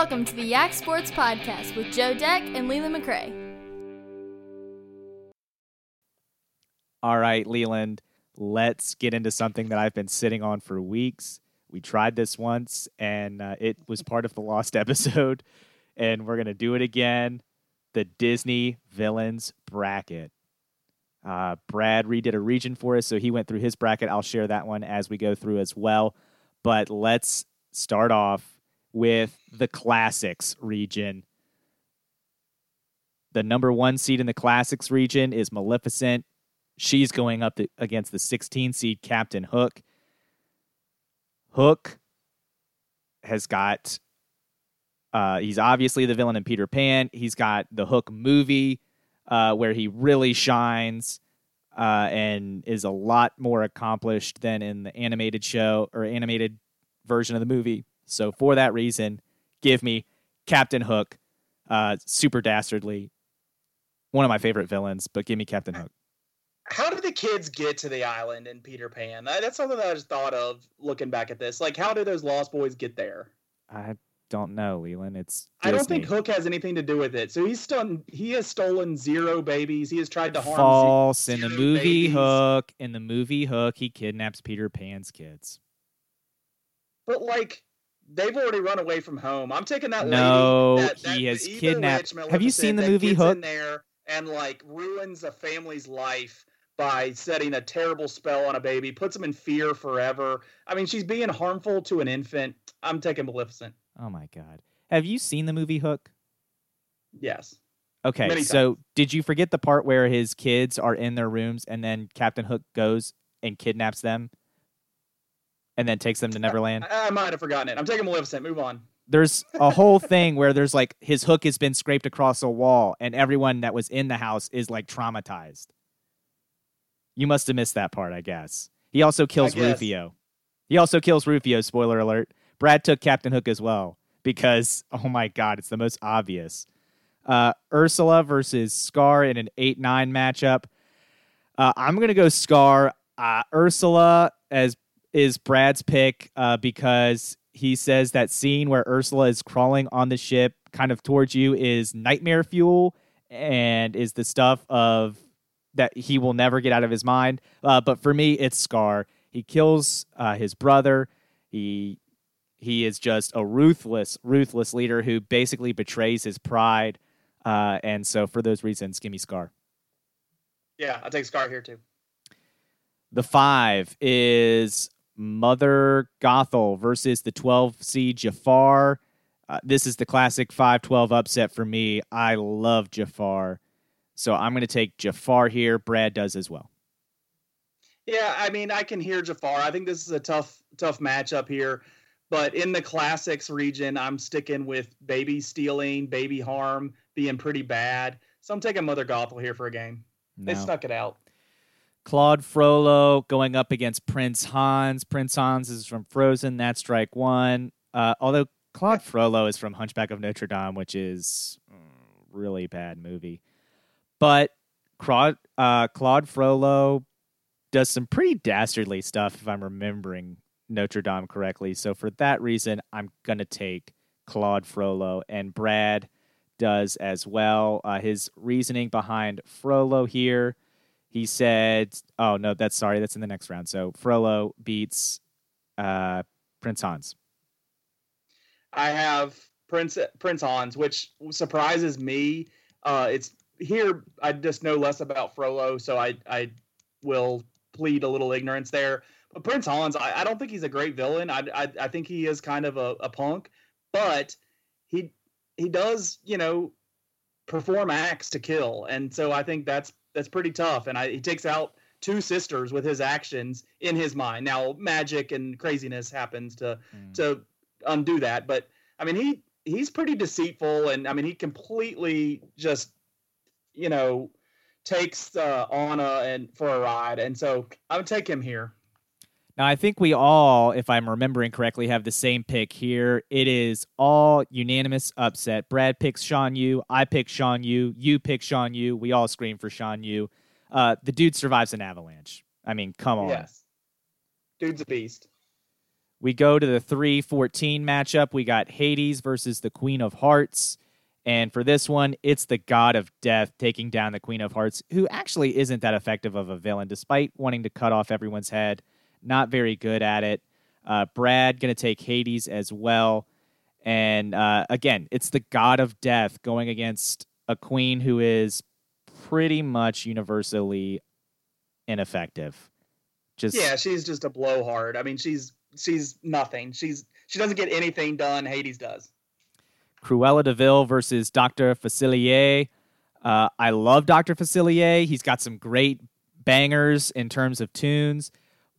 Welcome to the Yak Sports Podcast with Joe Deck and Leland McRae. All right, Leland, let's get into something that I've been sitting on for weeks. We tried this once, and uh, it was part of the lost episode, and we're going to do it again the Disney Villains Bracket. Uh, Brad redid a region for us, so he went through his bracket. I'll share that one as we go through as well. But let's start off with the Classics region. The number one seed in the Classics region is Maleficent. She's going up against the 16 seed Captain Hook. Hook has got, uh, he's obviously the villain in Peter Pan. He's got the Hook movie uh, where he really shines uh, and is a lot more accomplished than in the animated show or animated version of the movie. So for that reason, give me Captain Hook, uh, super dastardly, one of my favorite villains. But give me Captain Hook. How did the kids get to the island in Peter Pan? That's something that I just thought of looking back at this. Like, how did those Lost Boys get there? I don't know, Leland. It's Disney. I don't think Hook has anything to do with it. So he's stolen. He has stolen zero babies. He has tried to harm. false in the movie babies. Hook. In the movie Hook, he kidnaps Peter Pan's kids. But like, they've already run away from home. I'm taking that No, lady. That, that he has kidnapped- witch Have you seen the movie Hook? In there and like ruins a family's life by setting a terrible spell on a baby, puts them in fear forever. I mean, she's being harmful to an infant. I'm taking Maleficent. Oh my god. Have you seen the movie Hook? Yes. Okay, Many so did you forget the part where his kids are in their rooms and then Captain Hook goes and kidnaps them and then takes them to Neverland? I, I might have forgotten it. I'm taking Maleficent. Move on. There's a whole thing where there's like his hook has been scraped across a wall and everyone that was in the house is like traumatized. You must have missed that part, I guess. He also kills. Rufio. He also kills Rufio, spoiler alert. Brad took Captain Hook as well because, oh my God, it's the most obvious. Uh, Ursula versus Scar in an 8 9 matchup. Uh, I'm going to go Scar. Uh, Ursula as is Brad's pick uh, because he says that scene where Ursula is crawling on the ship kind of towards you is nightmare fuel and is the stuff of that he will never get out of his mind. Uh, but for me, it's Scar. He kills uh, his brother. He he is just a ruthless, ruthless leader who basically betrays his pride. Uh, and so, for those reasons, give me Scar. Yeah, I'll take Scar here too. The five is Mother Gothel versus the 12 seed Jafar. Uh, this is the classic 5 12 upset for me. I love Jafar. So I'm going to take Jafar here. Brad does as well. Yeah, I mean, I can hear Jafar. I think this is a tough, tough matchup here. But in the classics region, I'm sticking with baby stealing, baby harm being pretty bad. So I'm taking Mother Gothel here for a game. They stuck it out. Claude Frollo going up against Prince Hans. Prince Hans is from Frozen. That's strike one. Uh, although Claude Frollo is from Hunchback of Notre Dame, which is mm, really bad movie. But Claude, uh, Claude Frollo does some pretty dastardly stuff, if I'm remembering Notre Dame correctly. So for that reason, I'm gonna take Claude Frollo, and Brad does as well. Uh, his reasoning behind Frollo here he said, "Oh no, that's sorry, that's in the next round." So Frollo beats uh, Prince Hans. I have Prince Prince Hans, which surprises me. Uh, it's here. I just know less about Frollo, so I I will plead a little ignorance there. But Prince Hans, I, I don't think he's a great villain. I, I I think he is kind of a, a punk, but he he does you know perform acts to kill, and so I think that's that's pretty tough. And I, he takes out two sisters with his actions in his mind. Now magic and craziness happens to Mm. to undo that. But I mean, he he's pretty deceitful, and I mean, he completely just you know takes uh, Anna and for a ride, and so I would take him here. Now I think we all, if I'm remembering correctly, have the same pick here. It is all unanimous upset. Brad picks Shan Yu. I pick Shan Yu. You pick Shan Yu. We all scream for Shan Yu. Uh, the dude survives an avalanche. I mean, come on. Yes, dude's a beast. We go to the 314 matchup. We got Hades versus the Queen of Hearts. And for this one, it's the God of Death taking down the Queen of Hearts, who actually isn't that effective of a villain, despite wanting to cut off everyone's head. Not very good at it. Uh, Brad going to take Hades as well. And uh, again, it's the God of Death going against a queen who is pretty much universally ineffective. Just yeah, she's just a blowhard. I mean, she's she's nothing. She's she doesn't get anything done. Hades does. Cruella de Vil versus Dr. Facilier. Uh, I love Dr. Facilier. He's got some great bangers in terms of tunes,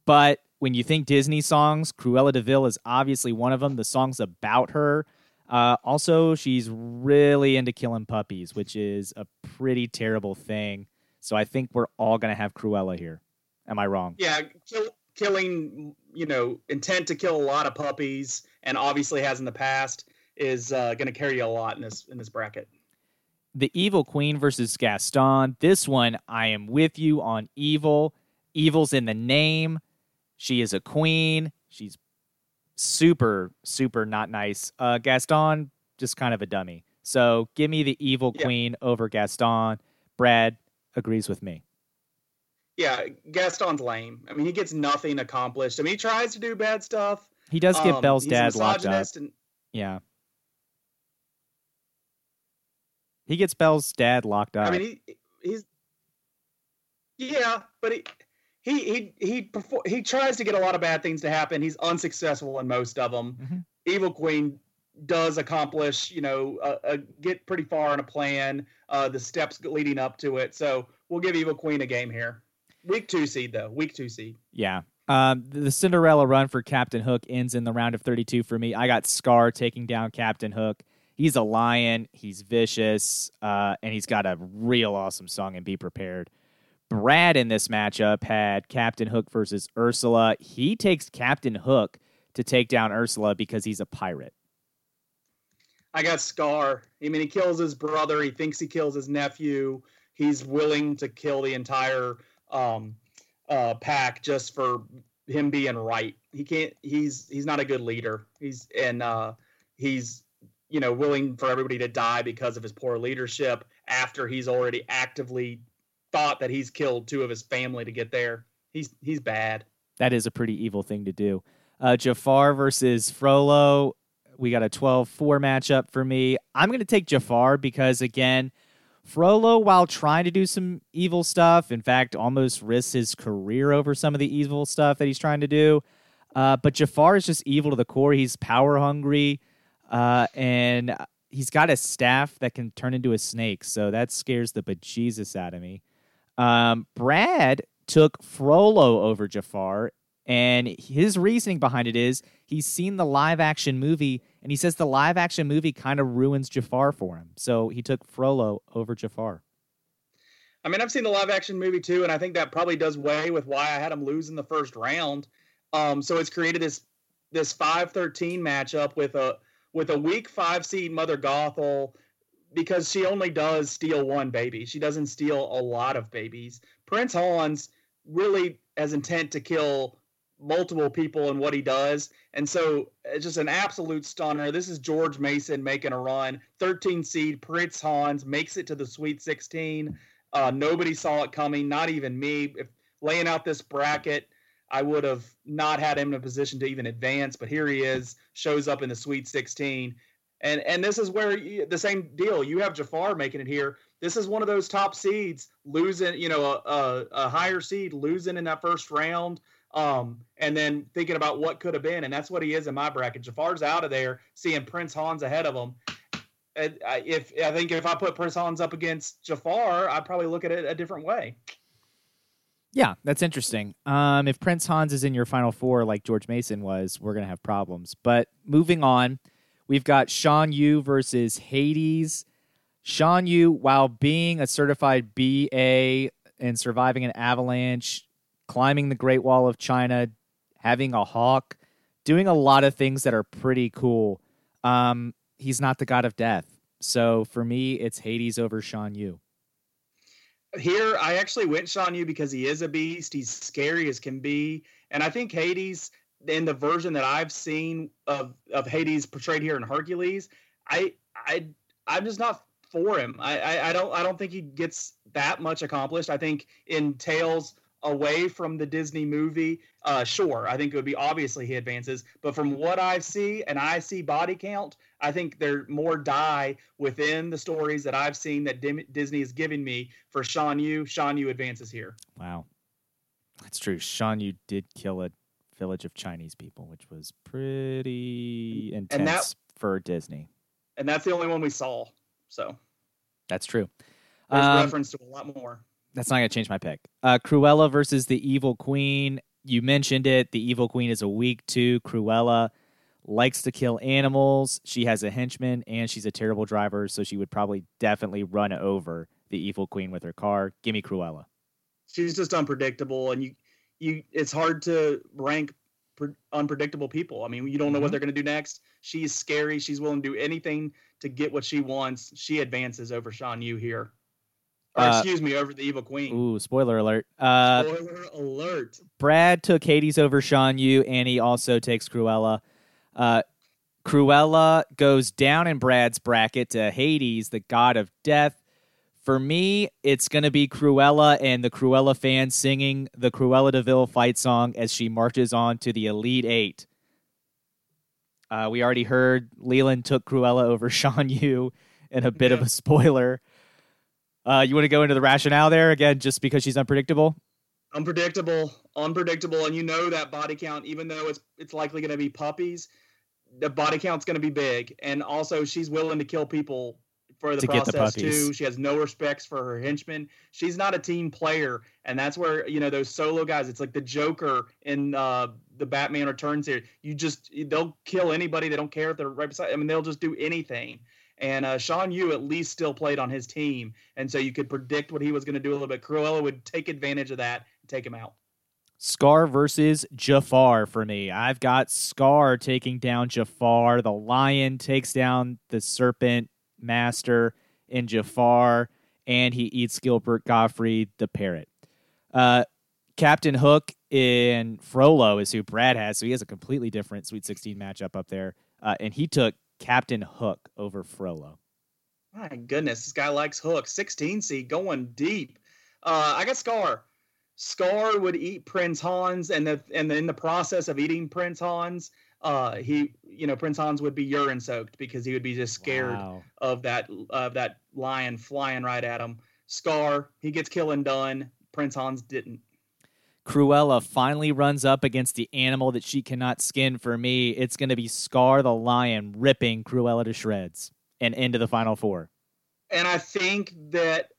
but when you think Disney songs, Cruella de Vil is obviously one of them. The song's about her. Uh, also, she's really into killing puppies, which is a pretty terrible thing. So I think we're all going to have Cruella here. Am I wrong? Yeah, kill, killing, you know, intent to kill a lot of puppies, and obviously has in the past, is uh, going to carry a lot in this in this bracket. The Evil Queen versus Gaston. This one, I am with you on evil. Evil's in the name. She is a queen. She's super, super not nice. Uh, Gaston, just kind of a dummy. So give me the evil Yeah. queen over Gaston. Brad agrees with me. Yeah, Gaston's lame. I mean, he gets nothing accomplished. I mean, he tries to do bad stuff. He does get Um, Belle's dad locked up. And, Yeah. He gets Belle's dad locked up. I mean, he he's yeah, but he he he he perfor- he tries to get a lot of bad things to happen. He's unsuccessful in most of them. Mhm. Evil Queen does accomplish, you know, uh, uh, get pretty far in a plan. Uh, the steps leading up to it. So we'll give Evil Queen a game here. Weak two seed though. Weak two seed. Yeah. Um, the Cinderella run for Captain Hook ends in the round of 32 for me. I got Scar taking down Captain Hook. He's a lion. He's vicious, uh, and he's got a real awesome song. And be prepared. Brad in this matchup had Captain Hook versus Ursula. He takes Captain Hook to take down Ursula because he's a pirate. I got Scar. I mean, he kills his brother. He thinks he kills his nephew. He's willing to kill the entire um, uh, pack just for him being right. He can't. He's he's not a good leader. He's and uh, he's you know willing for everybody to die because of his poor leadership after he's already actively thought that he's killed two of his family to get there. He's he's bad. That is a pretty evil thing to do. Uh, Jafar versus Frollo. We got a 12 4 matchup for me. I'm going to take Jafar because, again, Frollo, while trying to do some evil stuff, in fact, almost risks his career over some of the evil stuff that he's trying to do. Uh, but Jafar is just evil to the core. He's power hungry, uh, and he's got a staff that can turn into a snake. So that scares the bejesus out of me. Um, Brad took Frollo over Jafar, and his reasoning behind it is he's seen the live action movie, and he says the live action movie kind of ruins Jafar for him. So he took Frollo over Jafar. I mean, I've seen the live action movie too, and I think that probably does weigh with why I had him lose in the first round. Um, so it's created this this five thirteen matchup with a with a weak five seed Mother Gothel because she only does steal one baby. She doesn't steal a lot of babies. Prince Hans really has intent to kill multiple people in what he does. And so it's just an absolute stunner. This is George Mason making a run. 13 seed Prince Hans makes it to the Sweet 16. Uh, nobody saw it coming, not even me. If laying out this bracket, I would have not had him in a position to even advance, but here he is, shows up in the Sweet 16. And and this is where the same deal. You have Jafar making it here. This is one of those top seeds losing, you know, a, a, a higher seed losing in that first round um, and then thinking about what could have been, and that's what he is in my bracket. Jafar's out of there, seeing Prince Hans ahead of him. And I, if I think if I put Prince Hans up against Jafar, I'd probably look at it a different way. Yeah, that's interesting. Um, if Prince Hans is in your final four, like George Mason was, we're gonna have problems. But moving on, we've got Shan Yu versus Hades. Shan Yu, while being a certified BA and surviving an avalanche, climbing the Great Wall of China, having a hawk, doing a lot of things that are pretty cool. Um, he's not the god of death. So for me, it's Hades over Shan Yu. Here, I actually went Shan Yu because he is a beast. He's scary as can be, and I think Hades in the version that I've seen of of Hades portrayed here in Hercules, I I I'm just not for him. I, I, I don't I don't think he gets that much accomplished. I think in Tales away from the Disney movie, uh, sure, I think it would be obviously he advances. But from what I see, and I see body count, I think there are more die within the stories that I've seen that Dim- Disney is giving me for Shan Yu. Shan Yu advances here. Wow, that's true. Shan Yu did kill a village of Chinese people, which was pretty intense And that- for Disney. And that's the only one we saw. So That's true. there's Um, reference to a lot more. that's not going to change my pick. Uh, Cruella versus the Evil Queen. You mentioned it. The Evil Queen is a weak two. Cruella likes to kill animals. She has a henchman, and she's a terrible driver, so she would probably definitely run over the Evil Queen with her car. Give me Cruella. She's just unpredictable, and you you it's hard to rank pre- unpredictable people. I mean, you don't know Mhm. what they're going to do next. She's scary. She's willing to do anything to get what she wants. She advances over Shan Yu here. Or Uh, excuse me, over the Evil Queen. Ooh, spoiler alert. Uh, Spoiler alert. Brad took Hades over Shan Yu, and he also takes Cruella. Uh, Cruella goes down in Brad's bracket to Hades, the god of death. For me, it's going to be Cruella and the Cruella fans singing the Cruella de Vil fight song as she marches on to the Elite Eight. Uh, we already heard Leland took Cruella over Shan Yu in a bit of a spoiler. Uh, you want to go into the rationale there again, just because she's unpredictable? Unpredictable, unpredictable, and you know that body count, even though it's it's likely going to be puppies, the body count's going to be big, and also she's willing to kill people for the To get the process too. She has no respects for her henchmen. She's not a team player, and that's where you know those solo guys. It's like the Joker in uh, the Batman Returns here. You just they'll kill anybody. They don't care if they're right beside. I mean, they'll just do anything. And uh, Shan Yu at least still played on his team, and so you could predict what he was going to do a little bit. Cruella would take advantage of that and take him out. Scar versus Jafar for me. I've got Scar taking down Jafar. The lion takes down the serpent master in Jafar, and he eats Gilbert Gottfried, the parrot. Uh, Captain Hook in Frollo is who Brad has, so he has a completely different Sweet 16 matchup up there. Uh, and he took Captain Hook over Frollo. My goodness, this guy likes Hook. 16 seed going deep. Uh, I got Scar. Scar would eat Prince Hans, and the and in the process of eating Prince Hans, uh, he you know Prince Hans would be urine soaked because he would be just scared Wow. of that of that lion flying right at him. Scar, he gets killing done. Prince Hans didn't. Cruella finally runs up against the animal that she cannot skin for me. It's going to be Scar the lion ripping Cruella to shreds and into the final four. And I think that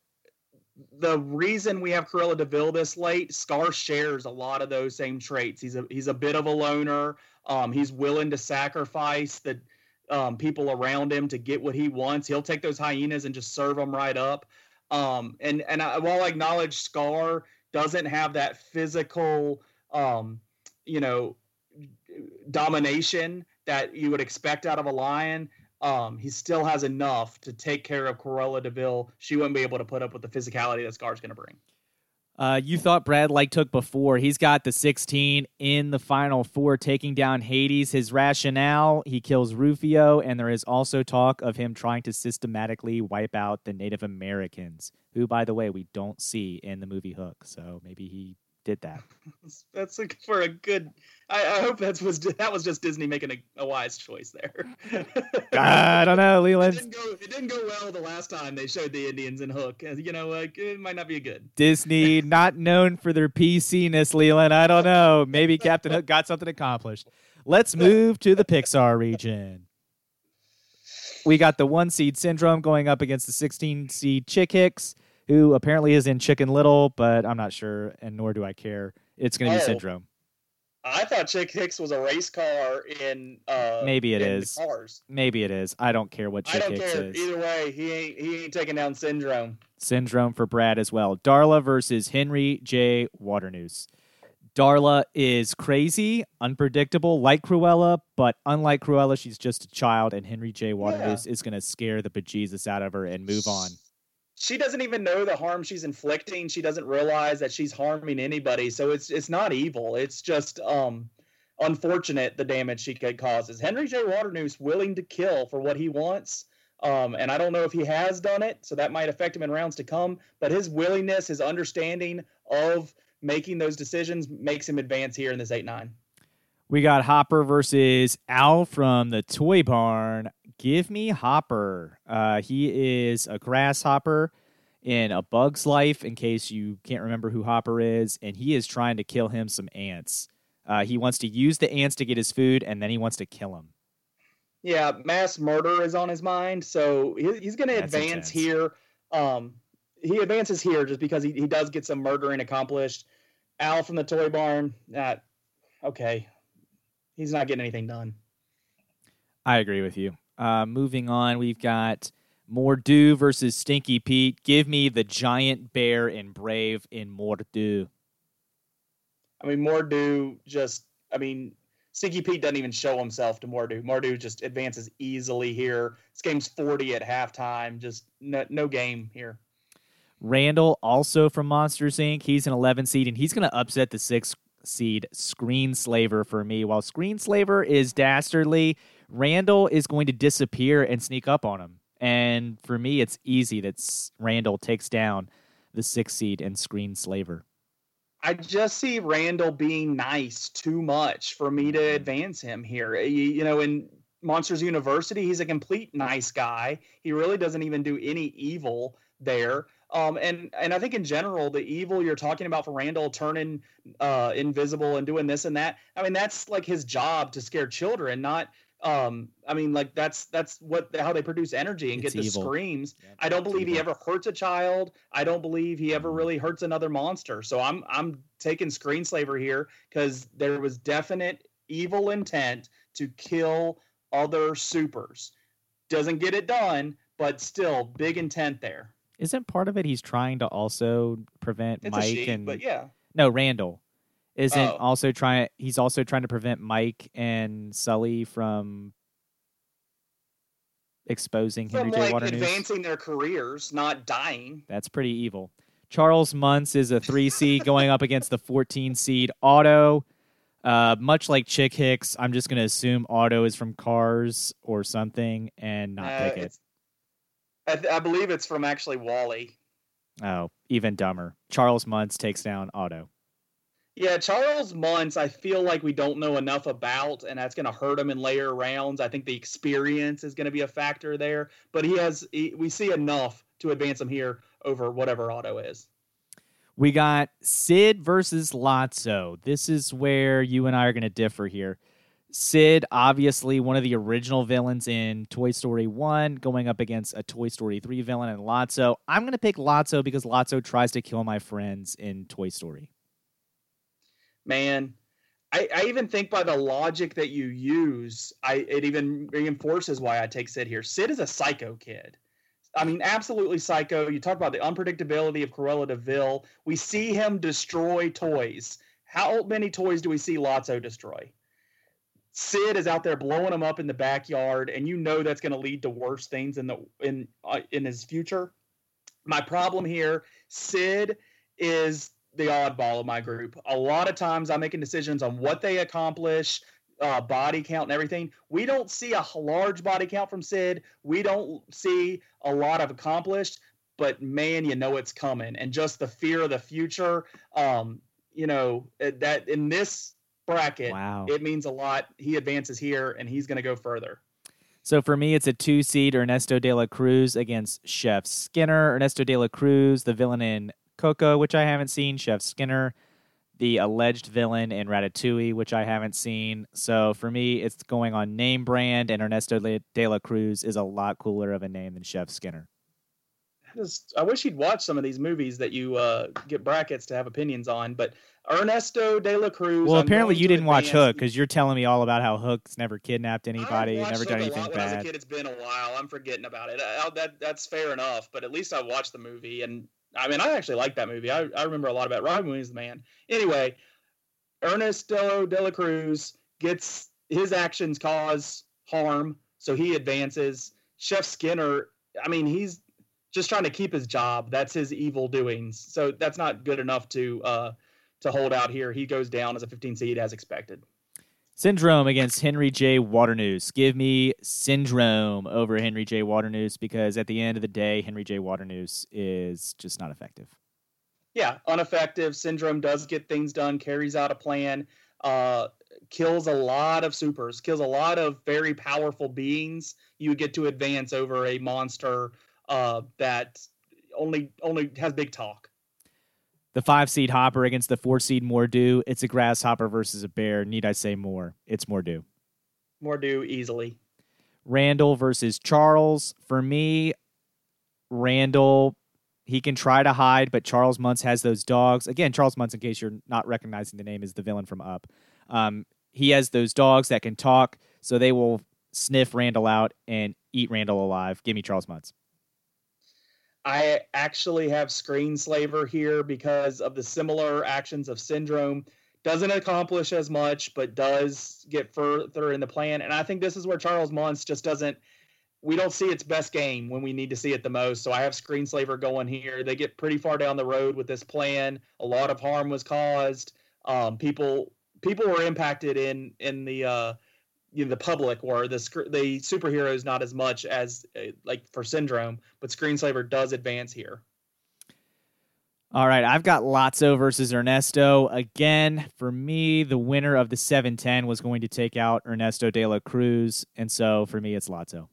the reason we have Cruella de Vil this late, Scar shares a lot of those same traits. He's a he's a bit of a loner. Um, he's willing to sacrifice the um, people around him to get what he wants. He'll take those hyenas and just serve them right up. Um, and and I, while I acknowledge Scar doesn't have that physical, um, you know, domination that you would expect out of a lion, um, he still has enough to take care of Cruella de Vil. She wouldn't be able to put up with the physicality that Scar's going to bring. Uh, you thought Brad like took before. He's got the 16 in the final four, taking down Hades. His rationale he kills Rufio, and there is also talk of him trying to systematically wipe out the Native Americans, who, by the way, we don't see in the movie Hook. So maybe he did that. That's, a, for a good. I, I hope that was that was just Disney making a, a wise choice there. I don't know, It Leland. didn't go. It didn't go well the last time they showed the Indians in Hook. You know, like it might not be good. Disney, not known for their PC-ness, Leland. I don't know. Maybe Captain Hook got something accomplished. Let's move to the Pixar region. We got the one seed syndrome going up against the 16 seed Chick Hicks, who apparently is in Chicken Little, but I'm not sure, and nor do I care. It's going to be Oh. syndrome. I thought Chick Hicks was a race car in. Uh, Maybe it in is. Cars. Maybe it is. I don't care what I Chick don't Hicks care is. either way. He ain't. He ain't taking down Syndrome. Syndrome for Brad as well. Darla versus Henry J. Waternoose. Darla is crazy, unpredictable, like Cruella, but unlike Cruella, she's just a child, and Henry J. Waternoose is going to scare the bejesus out of her and move on. She doesn't even know the harm she's inflicting. She doesn't realize that she's harming anybody. So it's it's not evil. It's just um unfortunate the damage she could cause. Is Henry J. Waternoose willing to kill for what he wants? Um, and I don't know if he has done it, so that might affect him in rounds to come. But his willingness, his understanding of making those decisions makes him advance here in this 8 9. We got Hopper versus Al from the Toy Barn. Give me Hopper. Uh, he is a grasshopper in A Bug's Life, in case you can't remember who Hopper is, and he is trying to kill him some ants. Uh, he wants to use the ants to get his food, and then he wants to kill them. Yeah, mass murder is on his mind, so he's going to advance intense. here. Um, he advances here just because he, he does get some murdering accomplished. Al from the toy barn, that okay, he's not getting anything done. I agree with you. Uh, moving on, we've got Mor'du versus Stinky Pete. Give me the giant bear and brave in Mor'du. I mean, Mor'du just, I mean, Stinky Pete doesn't even show himself to Mor'du. Mor'du just advances easily here. This game's 40 at halftime. Just no, no game here. Randall, also from Monsters Inc., he's an 11 seed, and he's going to upset the six seed Screenslaver for me. While Screenslaver is dastardly, Randall is going to disappear and sneak up on him. And for me, it's easy that Randall takes down the six seed and Screenslaver. I just see Randall being nice too much for me to mm-hmm. advance him here. You, you, know, in Monsters University, he's a complete nice guy. He really doesn't even do any evil there. Um, and and I think in general, the evil you're talking about for Randall turning uh, invisible and doing this and that. I mean, that's like his job to scare children, not um i mean like that's that's what how they produce energy and it's get the evil. screams. Yeah, i don't believe evil. he ever hurts a child. I don't believe he ever mm-hmm. really hurts another monster. So i'm i'm taking screenslaver here because there was definite evil intent to kill other supers. Doesn't get it done but still big intent there. Isn't part of it he's trying to also prevent it's mike and but yeah. No randall isn't oh. also trying he's also trying to prevent Mike and Sully from exposing from Henry J. Waternoose. advancing their careers, not dying. That's pretty evil. Charles Muntz is a three seed going up against the 14 seed Otto. Uh, much like Chick Hicks, I'm just going to assume Otto is from Cars or something and not uh, pick it. I, th- I, believe it's from actually WALL-E. Oh, even dumber. Charles Muntz takes down Otto. Yeah, Charles Muntz, I feel like we don't know enough about, and that's going to hurt him in later rounds. I think the experience is going to be a factor there, but he has, he, we see enough to advance him here over whatever Otto is. We got Sid versus Lotso. This is where you and I are going to differ here. Sid, obviously one of the original villains in Toy Story 1, going up against a Toy Story 3 villain and Lotso. I'm going to pick Lotso because Lotso tries to kill my friends in Toy Story man, I, I, even think by the logic that you use, I it even reinforces why I take Sid here. Sid is a psycho kid. I mean, absolutely psycho. You talk about the unpredictability of Cruella de Vil. We see him destroy toys. How many toys do we see Lotso destroy? Sid is out there blowing them up in the backyard, and you know that's going to lead to worse things in the in uh, in his future. My problem here, Sid is the oddball of my group. A lot of times I'm making decisions on what they accomplish, uh, body count and everything. We don't see a large body count from Sid. We don't see a lot of accomplished, but man, you know it's coming. And just the fear of the future, um, you know, that in this bracket, wow. it means a lot. He advances here and he's going to go further. So for me, it's a two seed Ernesto de la Cruz against Chef Skinner. Ernesto de la Cruz, the villain in Coco, which I haven't seen, Chef Skinner, the alleged villain in Ratatouille, which I haven't seen. So for me, it's going on name brand, and Ernesto de la Cruz is a lot cooler of a name than Chef Skinner. I wish you'd watch some of these movies that you uh, get brackets to have opinions on, but Ernesto de la Cruz. Well, I'm apparently you didn't watch Hook because you're telling me all about how Hook's never kidnapped anybody, never done anything bad. When I was a kid, it's been a while. I'm forgetting about it. I, that that's fair enough, but at least I watched the movie, and I mean, I actually like that movie. I, I remember a lot about Robin Williams, the man. Anyway, Ernesto de la Cruz gets his actions cause harm, so he advances. Chef Skinner, I mean, he's just trying to keep his job. That's his evil doings. So that's not good enough to uh, to hold out here. He goes down as a 15 seed as expected. Syndrome against Henry J. Waternoose. Give me Syndrome over Henry J. Waternoose because at the end of the day, Henry J. Waternoose is just not effective. Yeah, ineffective. Syndrome does get things done, carries out a plan, uh, kills a lot of supers, kills a lot of very powerful beings. You get to advance over a monster uh, that only only has big talk. The five seed Hopper against the four seed Mor'du. It's a grasshopper versus a bear. Need I say more? It's Mor'du. Mor'du easily. Randall versus Charles. For me, Randall, he can try to hide, but Charles Muntz has those dogs. Again, Charles Muntz, in case you're not recognizing the name, is the villain from Up. Um, he has those dogs that can talk, so they will sniff Randall out and eat Randall alive. Give me Charles Muntz. I actually have Screenslaver here because of the similar actions of Syndrome. Doesn't accomplish as much, but does get further in the plan. And I think this is where Charles Muntz just doesn't. We don't see its best game when we need to see it the most. So I have Screenslaver going here. They get pretty far down the road with this plan. A lot of harm was caused. Um, people people were impacted in in the uh, you know, the public or the the superheroes not as much as uh, like for Syndrome, but Screenslaver does advance here. All right, I've got Lotso versus Ernesto. Again, for me, the winner of the 710 was going to take out Ernesto de la Cruz, and so for me, it's Lotso.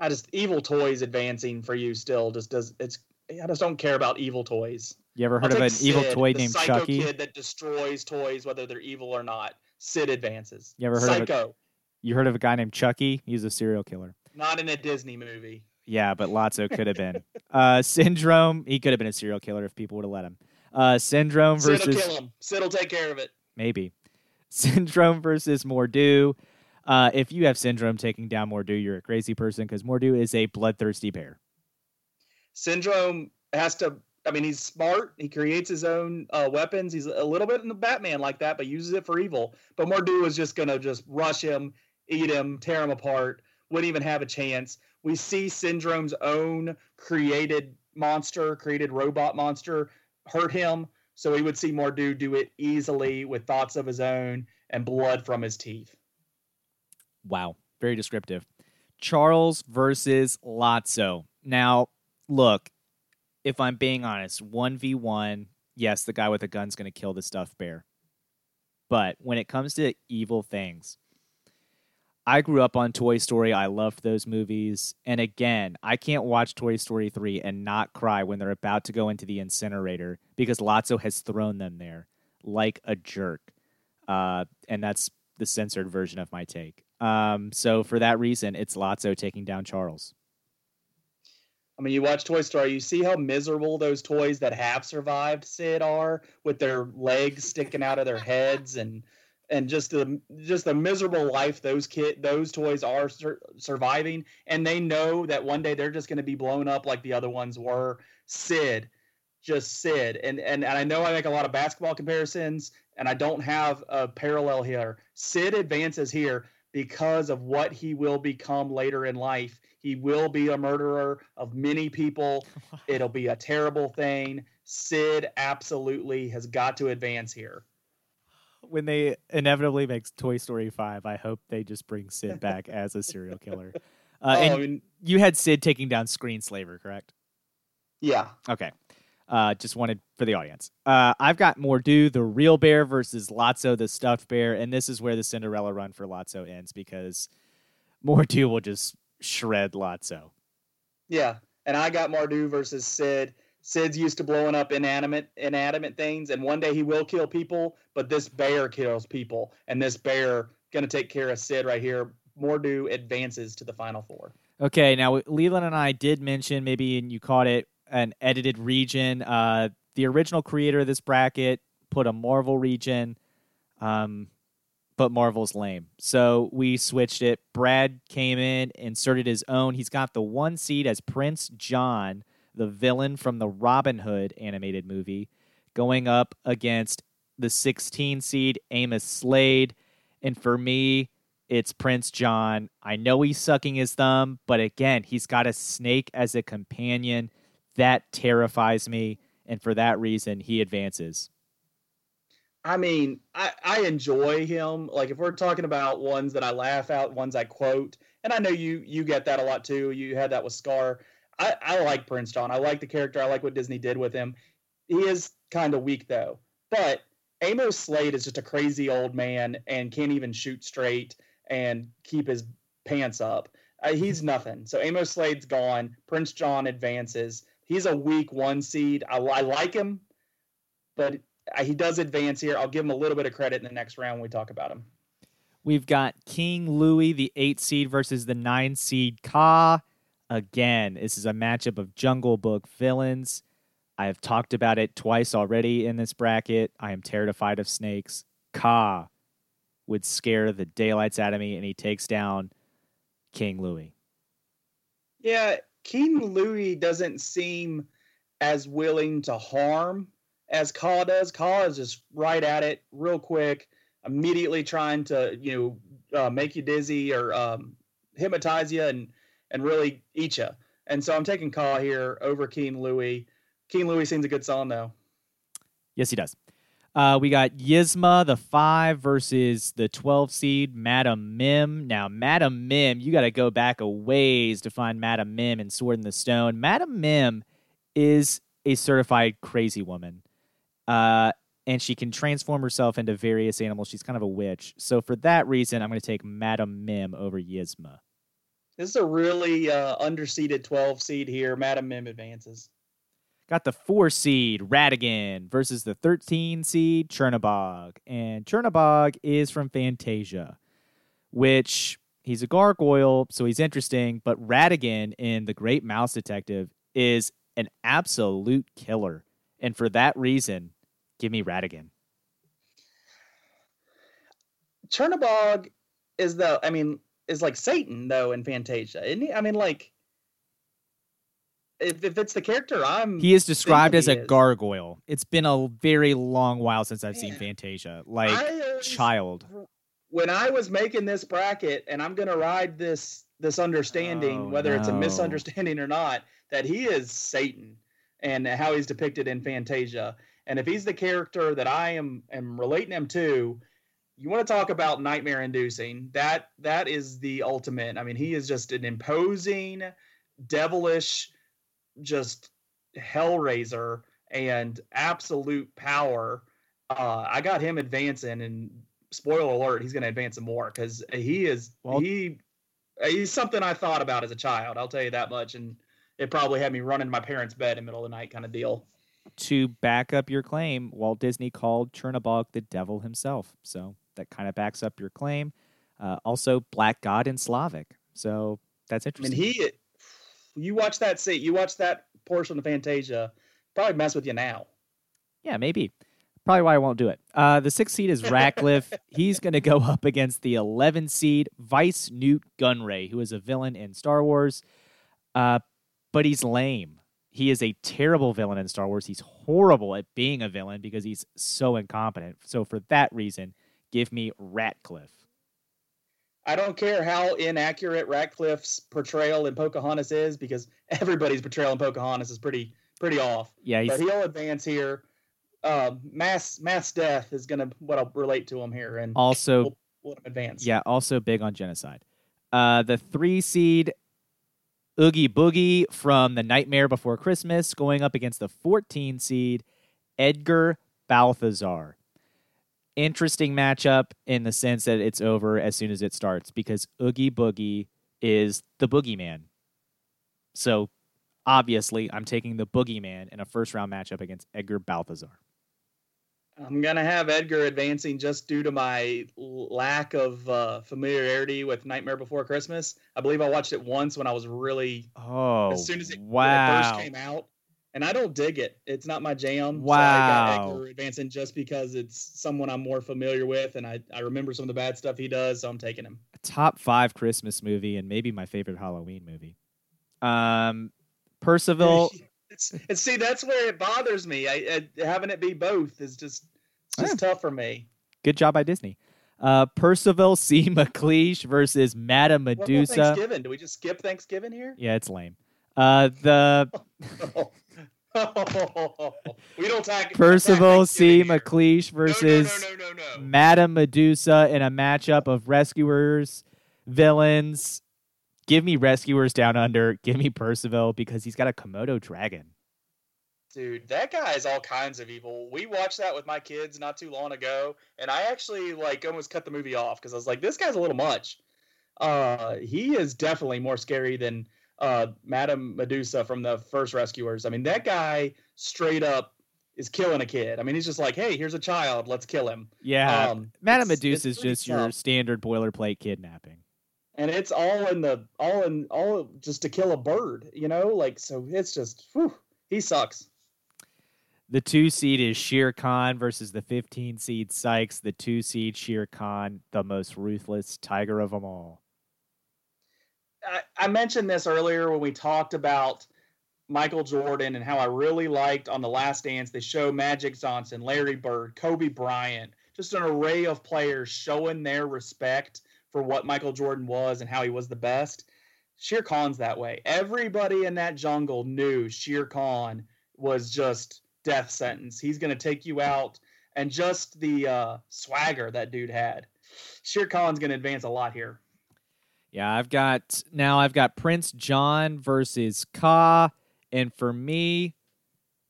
I just evil toys advancing for you still just does it's I just don't care about evil toys. You ever heard of an Sid, evil toy named psycho Chucky? kid that destroys toys whether they're evil or not. Sid advances. You ever heard of a- Psycho, You heard of a guy named Chucky? He's a serial killer. not in a Disney movie. Yeah, but Lotso could have been. Uh, Syndrome, he could have been a serial killer if people would have let him. Uh, Syndrome versus kill him. Sid will take care of it. maybe Syndrome versus Mor'du. Uh, if you have Syndrome taking down Mor'du, you're a crazy person because Mor'du is a bloodthirsty bear. Syndrome has to. I mean, he's smart. He creates his own uh, weapons. He's a little bit in the Batman like that, but uses it for evil. But Mor'du is just gonna just rush him, eat him, tear him apart. Wouldn't even have a chance. We see Syndrome's own created monster, created robot monster, hurt him. So we would see Mor'du do it easily with thoughts of his own and blood from his teeth. Wow, very descriptive. Charles versus Lotso. Now, look, if I'm being honest, 1v1, yes, the guy with the gun's going to kill the stuffed bear. But when it comes to evil things, I grew up on Toy Story. I loved those movies. And again, I can't watch Toy Story 3 and not cry when they're about to go into the incinerator because Lotso has thrown them there like a jerk. Uh, and that's the censored version of my take. Um, so for that reason, it's Lotso taking down Charles. I mean, you watch Toy Story, you see how miserable those toys that have survived Sid are with their legs sticking out of their heads and and just the just the miserable life those kid those toys are sur- surviving and they know that one day they're just going to be blown up like the other ones were. Sid, just Sid. And, and and I know I make a lot of basketball comparisons and I don't have a parallel here. Sid advances here because of what he will become later in life. He will be a murderer of many people. It'll be a terrible thing. Sid absolutely has got to advance here. When they inevitably make Toy Story 5, I hope they just bring Sid back as a serial killer. Uh, oh, and I mean, you had Sid taking down Screenslaver, correct? yeah. Okay. Uh, just wanted for the audience. Uh, I've got Mor'du, the real bear, versus Lotso, the stuffed bear, and this is where the Cinderella run for Lotso ends because Mor'du will just shred Lotso. Yeah, and I got Mor'du versus Sid. Sid's used to blowing up inanimate inanimate things, and one day he will kill people. But this bear kills people, and this bear gonna take care of Sid right here. Mor'du advances to the final four. Okay, now Leland and I did mention maybe, and you caught it, an edited region. Uh, the original creator of this bracket put a Marvel region, um, but Marvel's lame, so we switched it. Brad came in, inserted his own. He's got the one seed as Prince John, the villain from the Robin Hood animated movie, going up against the 16 seed Amos Slade, and for me, it's Prince John. I know he's sucking his thumb, but again, he's got a snake as a companion. That terrifies me. And for that reason, he advances. I mean, I, I enjoy him. Like if we're talking about ones that I laugh at, ones I quote, and I know you you get that a lot too. You had that with Scar. I, I like Prince John. I like the character. I like what Disney did with him. He is kind of weak though. But Amos Slade is just a crazy old man and can't even shoot straight and keep his pants up. Uh, he's nothing. So Amos Slade's gone. Prince John advances. He's a weak one seed. I, I like him, but he does advance here. I'll give him a little bit of credit in the next round when we talk about him. We've got King Louis, the eight seed, versus the nine seed Kaa. Again, this is a matchup of Jungle Book villains. I have talked about it twice already in this bracket. I am terrified of snakes. Kaa would scare the daylights out of me, and he takes down King Louis. Yeah, King Louis doesn't seem as willing to harm as Kaa does. Kaa is just right at it, real quick, immediately trying to you know uh, make you dizzy or um, hypnotize you and and really eat you. And so I'm taking Kaa here over King Louis. King Louis seems a good song though. Yes, he does. Uh, we got Yzma, the five, versus the 12 seed, Madam Mim. Now, Madam Mim, you got to go back a ways to find Madam Mim in Sword in the Stone. Madam Mim is a certified crazy woman. Uh, and she can transform herself into various animals. She's kind of a witch. So, for that reason, I'm going to take Madam Mim over Yzma. This is a really uh, underseeded 12 seed here. Madam Mim advances. Got the four seed Ratigan versus the 13 seed Chernabog. And Chernabog is from Fantasia, which he's a gargoyle, so he's interesting. But Ratigan in The Great Mouse Detective is an absolute killer. And for that reason, give me Ratigan. Chernabog is the, I mean, is like Satan though in Fantasia, isn't he? I mean, like if, if it's the character I'm he is described as a is. gargoyle. It's been a very long while since I've seen Fantasia. Like I child. when I was making this bracket, and I'm gonna ride this this understanding, Oh, whether it's a misunderstanding or not, that he is Satan and how he's depicted in Fantasia. And if he's the character that I am am relating him to, you want to talk about nightmare inducing. That that is the ultimate. I mean, he is just an imposing, devilish, just hellraiser and absolute power. Uh, I got him advancing, and spoiler alert, he's going to advance some more because he is Well- he he's something I thought about as a child. I'll tell you that much, and it probably had me running my parents' bed in the middle of the night, kind of deal. To back up your claim, Walt Disney called Chernabog the devil himself. So that kind of backs up your claim. Uh, also, Black God in Slavic. So that's interesting. he you watch that scene, you watch that portion of Fantasia, probably mess with you now. Yeah, maybe. Probably why I won't do it. Uh, the sixth seed is Ratcliffe. He's going to go up against the 11 seed Vice Nute Gunray, who is a villain in Star Wars. Uh, but he's lame. He is a terrible villain in Star Wars. He's horrible at being a villain because he's so incompetent. So for that reason, give me Ratcliffe. I don't care how inaccurate Ratcliffe's portrayal in Pocahontas is, because everybody's portrayal in Pocahontas is pretty pretty off. Yeah, he's But he'll advance here. Uh, mass mass death is gonna what I'll relate to him here, and also we'll, we'll advance. Yeah, also big on genocide. Uh, the three seed Oogie Boogie from The Nightmare Before Christmas going up against the 14 seed Edgar Balthazar. Interesting matchup in the sense that it's over as soon as it starts because Oogie Boogie is the boogeyman. So obviously, I'm taking the boogeyman in a first round matchup against Edgar Balthazar. I'm gonna have Edgar advancing just due to my lack of uh, familiarity with Nightmare Before Christmas. I believe I watched it once when I was really Oh, as soon as it, when it first came out, and I don't dig it. It's not my jam. So I Wow. got advancing just because it's someone I'm more familiar with, and I, I remember some of the bad stuff he does, so I'm taking him. top five Christmas movie and maybe my favorite Halloween movie. Um, Percival. it's see that's where it bothers me. I, I having it be both is just it's just tough for me. Good job by Disney. Uh, Percival C. McLeach versus Madame What about Medusa. Thanksgiving? Do we just skip Thanksgiving here? Yeah, it's lame. Uh, the we don't tag Percival C. McLeach versus no, no, no. Madame Medusa in a matchup of rescuers, villains. Give me rescuers down under. Give me Percival because he's got a Komodo dragon. Dude, that guy is all kinds of evil. We watched that with my kids not too long ago, and I actually like almost cut the movie off because I was like, this guy's a little much. Uh, he is definitely more scary than uh, Madame Medusa from the first Rescuers. I mean, that guy straight up is killing a kid. I mean, he's just like, hey, here's a child, let's kill him. Yeah, Um, Madame Medusa is just your standard boilerplate kidnapping. and it's all in the all in all just to kill a bird, you know? Like, so it's just, whew, he sucks. The two seed is Shere Khan versus the 15 seed Sykes. The two seed Shere Khan, the most ruthless tiger of them all. I, mentioned this earlier when we talked about Michael Jordan and how I really liked on The Last Dance. They show Magic Johnson, Larry Bird, Kobe Bryant, just an array of players showing their respect for what Michael Jordan was and how he was the best. Shere Khan's that way. Everybody in that jungle knew Shere Khan was just death sentence. He's going to take you out, and just the uh, swagger that dude had. Shere Khan's going to advance a lot here. Yeah, I've got now I've got Prince John versus Kaa. And for me,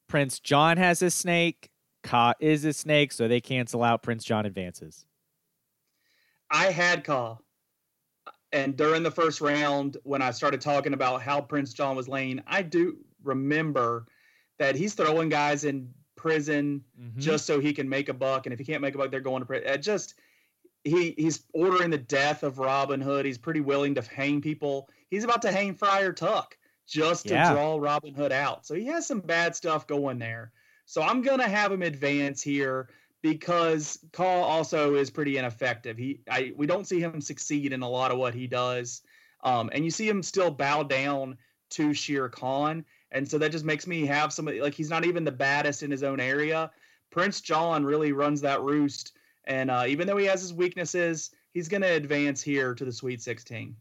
Prince John has a snake. Kaa is a snake, so they cancel out. Prince John advances. I had Kaa. And during the first round, when I started talking about how Prince John was laying, I do remember that he's throwing guys in prison Mhm. just so he can make a buck. And if he can't make a buck, they're going to prison. It just he he's ordering the death of Robin Hood. He's pretty willing to hang people. He's about to hang Friar Tuck just to Yeah. draw Robin Hood out. So he has some bad stuff going there. So I'm gonna have him advance here because Kaa also is pretty ineffective. He I we don't see him succeed in a lot of what he does. Um, and you see him still bow down to Shere Khan. And so that just makes me have somebody like he's not even the baddest in his own area. Prince John really runs that roost. And uh, even though he has his weaknesses, he's going to advance here to the Sweet 16.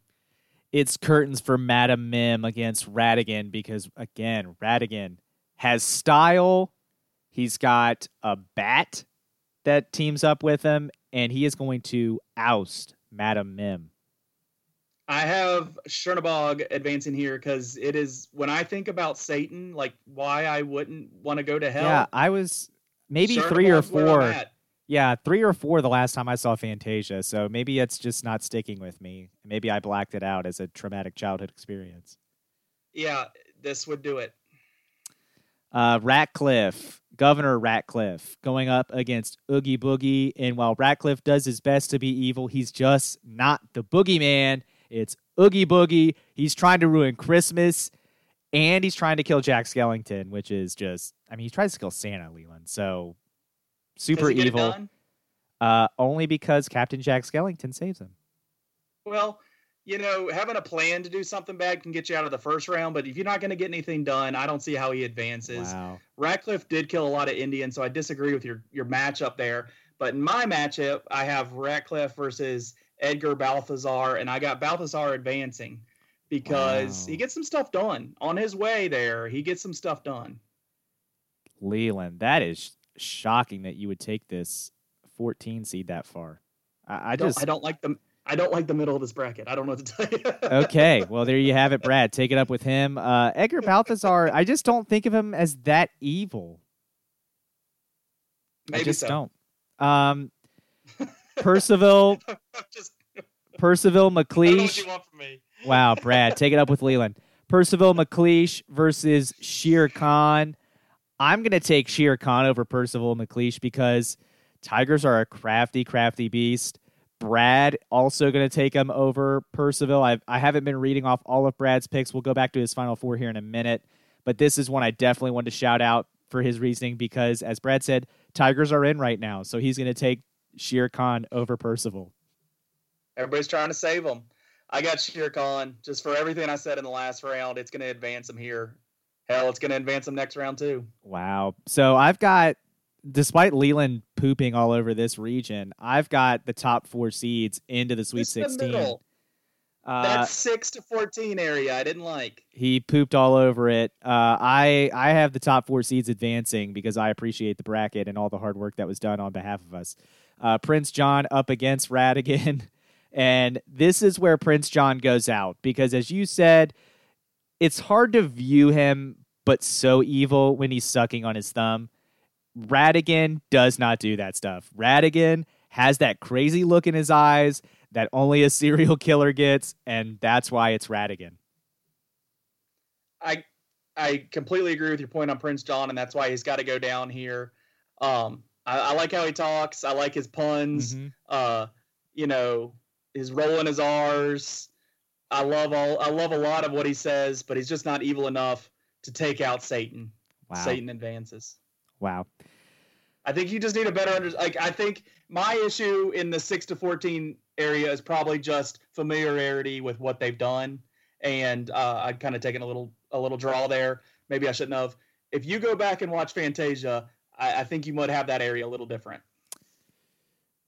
It's curtains for Madam Mim against Ratigan because again, Ratigan has style. He's got a bat that teams up with him, and he is going to oust Madam Mim. I have Chernabog advancing here because it is when I think about Satan, like why I wouldn't want to go to hell. Yeah, I was maybe three or Chernabog's where I'm four. Yeah, three or four the last time I saw Fantasia. So maybe it's just not sticking with me. Maybe I blacked it out as a traumatic childhood experience. Yeah, this would do it. Uh, Ratcliffe, Governor Ratcliffe, going up against Oogie Boogie. And while Ratcliffe does his best to be evil, he's just not the boogeyman. It's Oogie Boogie. He's trying to ruin Christmas, and he's trying to kill Jack Skellington, which is just, I mean, he tries to kill Santa, Leland. So super Does he get it evil. Uh, only because Captain Jack Skellington saves him. Well, you know, having a plan to do something bad can get you out of the first round, but if you're not going to get anything done, I don't see how he advances. Wow. Ratcliffe did kill a lot of Indians, so I disagree with your your matchup there. But in my matchup, I have Ratcliffe versus Edgar Balthazar, and I got Balthazar advancing because Wow. he gets some stuff done on his way there. He gets some stuff done. Leland, that is shocking that you would take this 14 seed that far. I, I just I don't like the I don't like the middle of this bracket. I don't know what to tell you. okay. Well, there you have it, Brad. Take it up with him. Uh, Edgar Balthazar. I just don't think of him as that evil. Maybe I just so. don't. Um, Percival, Just Percival I don't know what McLeach. you want from me. Wow, Brad, take it up with Leland. Percival McLeach versus Shere Khan. I'm going to take Shere Khan over Percival McLeach because tigers are a crafty, crafty beast. Brad also going to take him over Percival. I've, I haven't been reading off all of Brad's picks. We'll go back to his final four here in a minute. But this is one I definitely want to shout out for his reasoning because, as Brad said, tigers are in right now. So he's going to take Shere Khan over Percival. Everybody's trying to save him. I got Shere Khan just for everything I said in the last round. It's going to advance him here. Hell, it's going to advance them next round too. Wow. So I've got, despite Leland pooping all over this region, I've got the top four seeds into the Sweet Just the 16. middle. Uh, that six to fourteen area I didn't like. he pooped all over it. Uh, I I have the top four seeds advancing because I appreciate the bracket and all the hard work that was done on behalf of us. Uh, Prince John up against Ratigan, and this is where Prince John goes out because, as you said, it's hard to view him but so evil when he's sucking on his thumb. Ratigan does not do that stuff. Ratigan has that crazy look in his eyes that only a serial killer gets, and that's why it's Ratigan. I I completely agree with your point on Prince John, and that's why he's got to go down here. Um, I, I, like how he talks. I like his puns. Mm-hmm. Uh, you know, his rolling his R's. I love all. I love a lot of what he says, but he's just not evil enough to take out Satan. Wow. Satan advances. Wow. I think you just need a better under. Like I think my issue in the six to fourteen area is probably just familiarity with what they've done, and uh, I'd kind of taken a little a little draw there. Maybe I shouldn't have. If you go back and watch Fantasia, I, I think you might have that area a little different.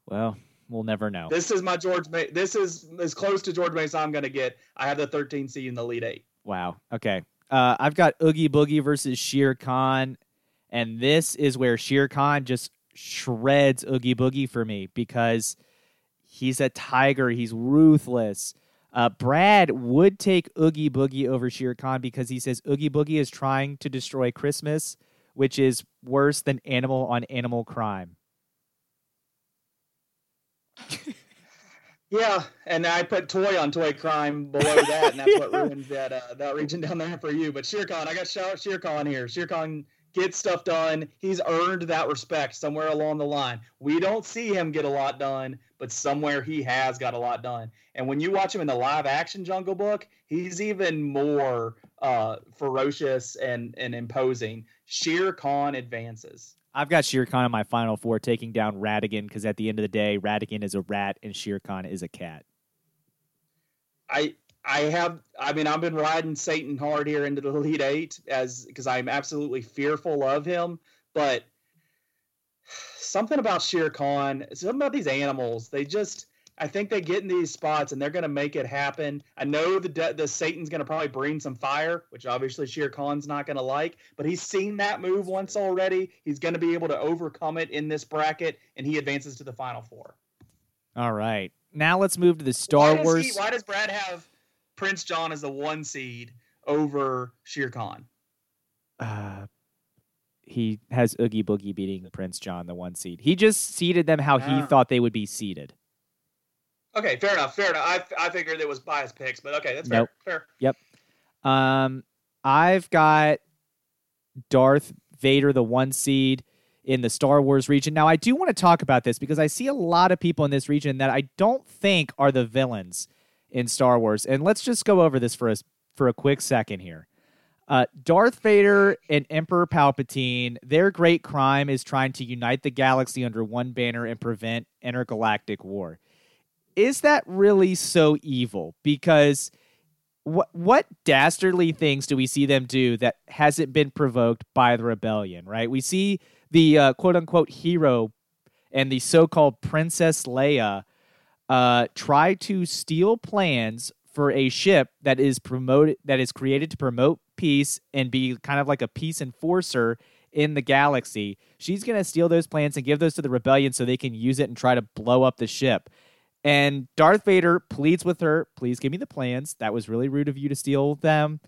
Well, we'll never know. This is my George. Ma- this is as close to George Mason I'm going to get. I have the 13 seed in the Elite Eight. Wow. Okay. Uh, I've got Oogie Boogie versus Shere Khan, and this is where Shere Khan just shreds Oogie Boogie for me because he's a tiger. He's ruthless. Uh, Brad would take Oogie Boogie over Shere Khan because he says Oogie Boogie is trying to destroy Christmas, which is worse than animal on animal crime. Yeah, and I put toy on toy crime below that, and that's what ruins that uh, that region down there for you. But Shere Khan, I got shout Shere Khan here. Shere Khan gets stuff done. He's earned that respect somewhere along the line. We don't see him get a lot done, but somewhere he has got a lot done. And when you watch him in the live action Jungle Book, he's even more uh, ferocious and and imposing. Shere Khan advances. I've got Shere Khan in my final four, taking down Ratigan because at the end of the day, Ratigan is a rat and Shere Khan is a cat. I I have I mean I've been riding Satan hard here into the Elite Eight as because I'm absolutely fearful of him, but something about Shere Khan, something about these animals, they just I think they get in these spots and they're going to make it happen. I know the de- the Satan's going to probably bring some fire, which obviously Shere Khan's not going to like, but he's seen that move once already. He's going to be able to overcome it in this bracket, and he advances to the final four. All right, now let's move to the Star why Wars. He, why does Brad have Prince John as the one seed over Shere Khan? Uh, he has Oogie Boogie beating Prince John, the one seed. He just seeded them how he Ah. thought they would be seeded. Okay, fair enough. Fair enough. I, I figured it was bias picks, but okay, that's fair. Nope. Fair. Yep. Um, I've got Darth Vader, the one seed in the Star Wars region. Now, I do want to talk about this because I see a lot of people in this region that I don't think are the villains in Star Wars. And let's just go over this for us for a quick second here. Uh, Darth Vader and Emperor Palpatine, their great crime is trying to unite the galaxy under one banner and prevent intergalactic war. Is that really so evil? Because what what dastardly things do we see them do that hasn't been provoked by the rebellion? Right? We see the uh, quote unquote hero and the so called Princess Leia uh, try to steal plans for a ship that is promoted that is created to promote peace and be kind of like a peace enforcer in the galaxy. She's going to steal those plans and give those to the rebellion so they can use it and try to blow up the ship. And Darth Vader pleads with her, please give me the plans. That was really rude of you to steal them.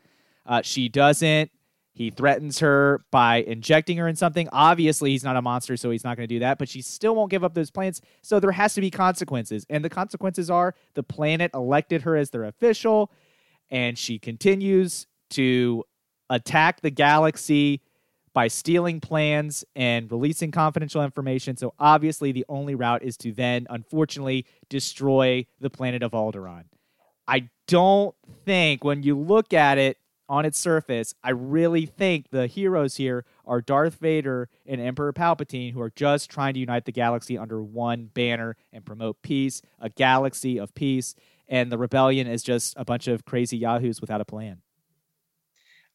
Uh, she doesn't. He threatens her by injecting her in something. Obviously, he's not a monster, so he's not going to do that, but she still won't give up those plans. So there has to be consequences. And the consequences are the planet elected her as their official, and she continues to attack the galaxy by stealing plans and releasing confidential information. So obviously, the only route is to then, unfortunately, destroy the planet of Alderaan. I don't think, when you look at it on its surface, I really think the heroes here are Darth Vader and Emperor Palpatine, who are just trying to unite the galaxy under one banner and promote peace, a galaxy of peace. And the rebellion is just a bunch of crazy yahoos without a plan.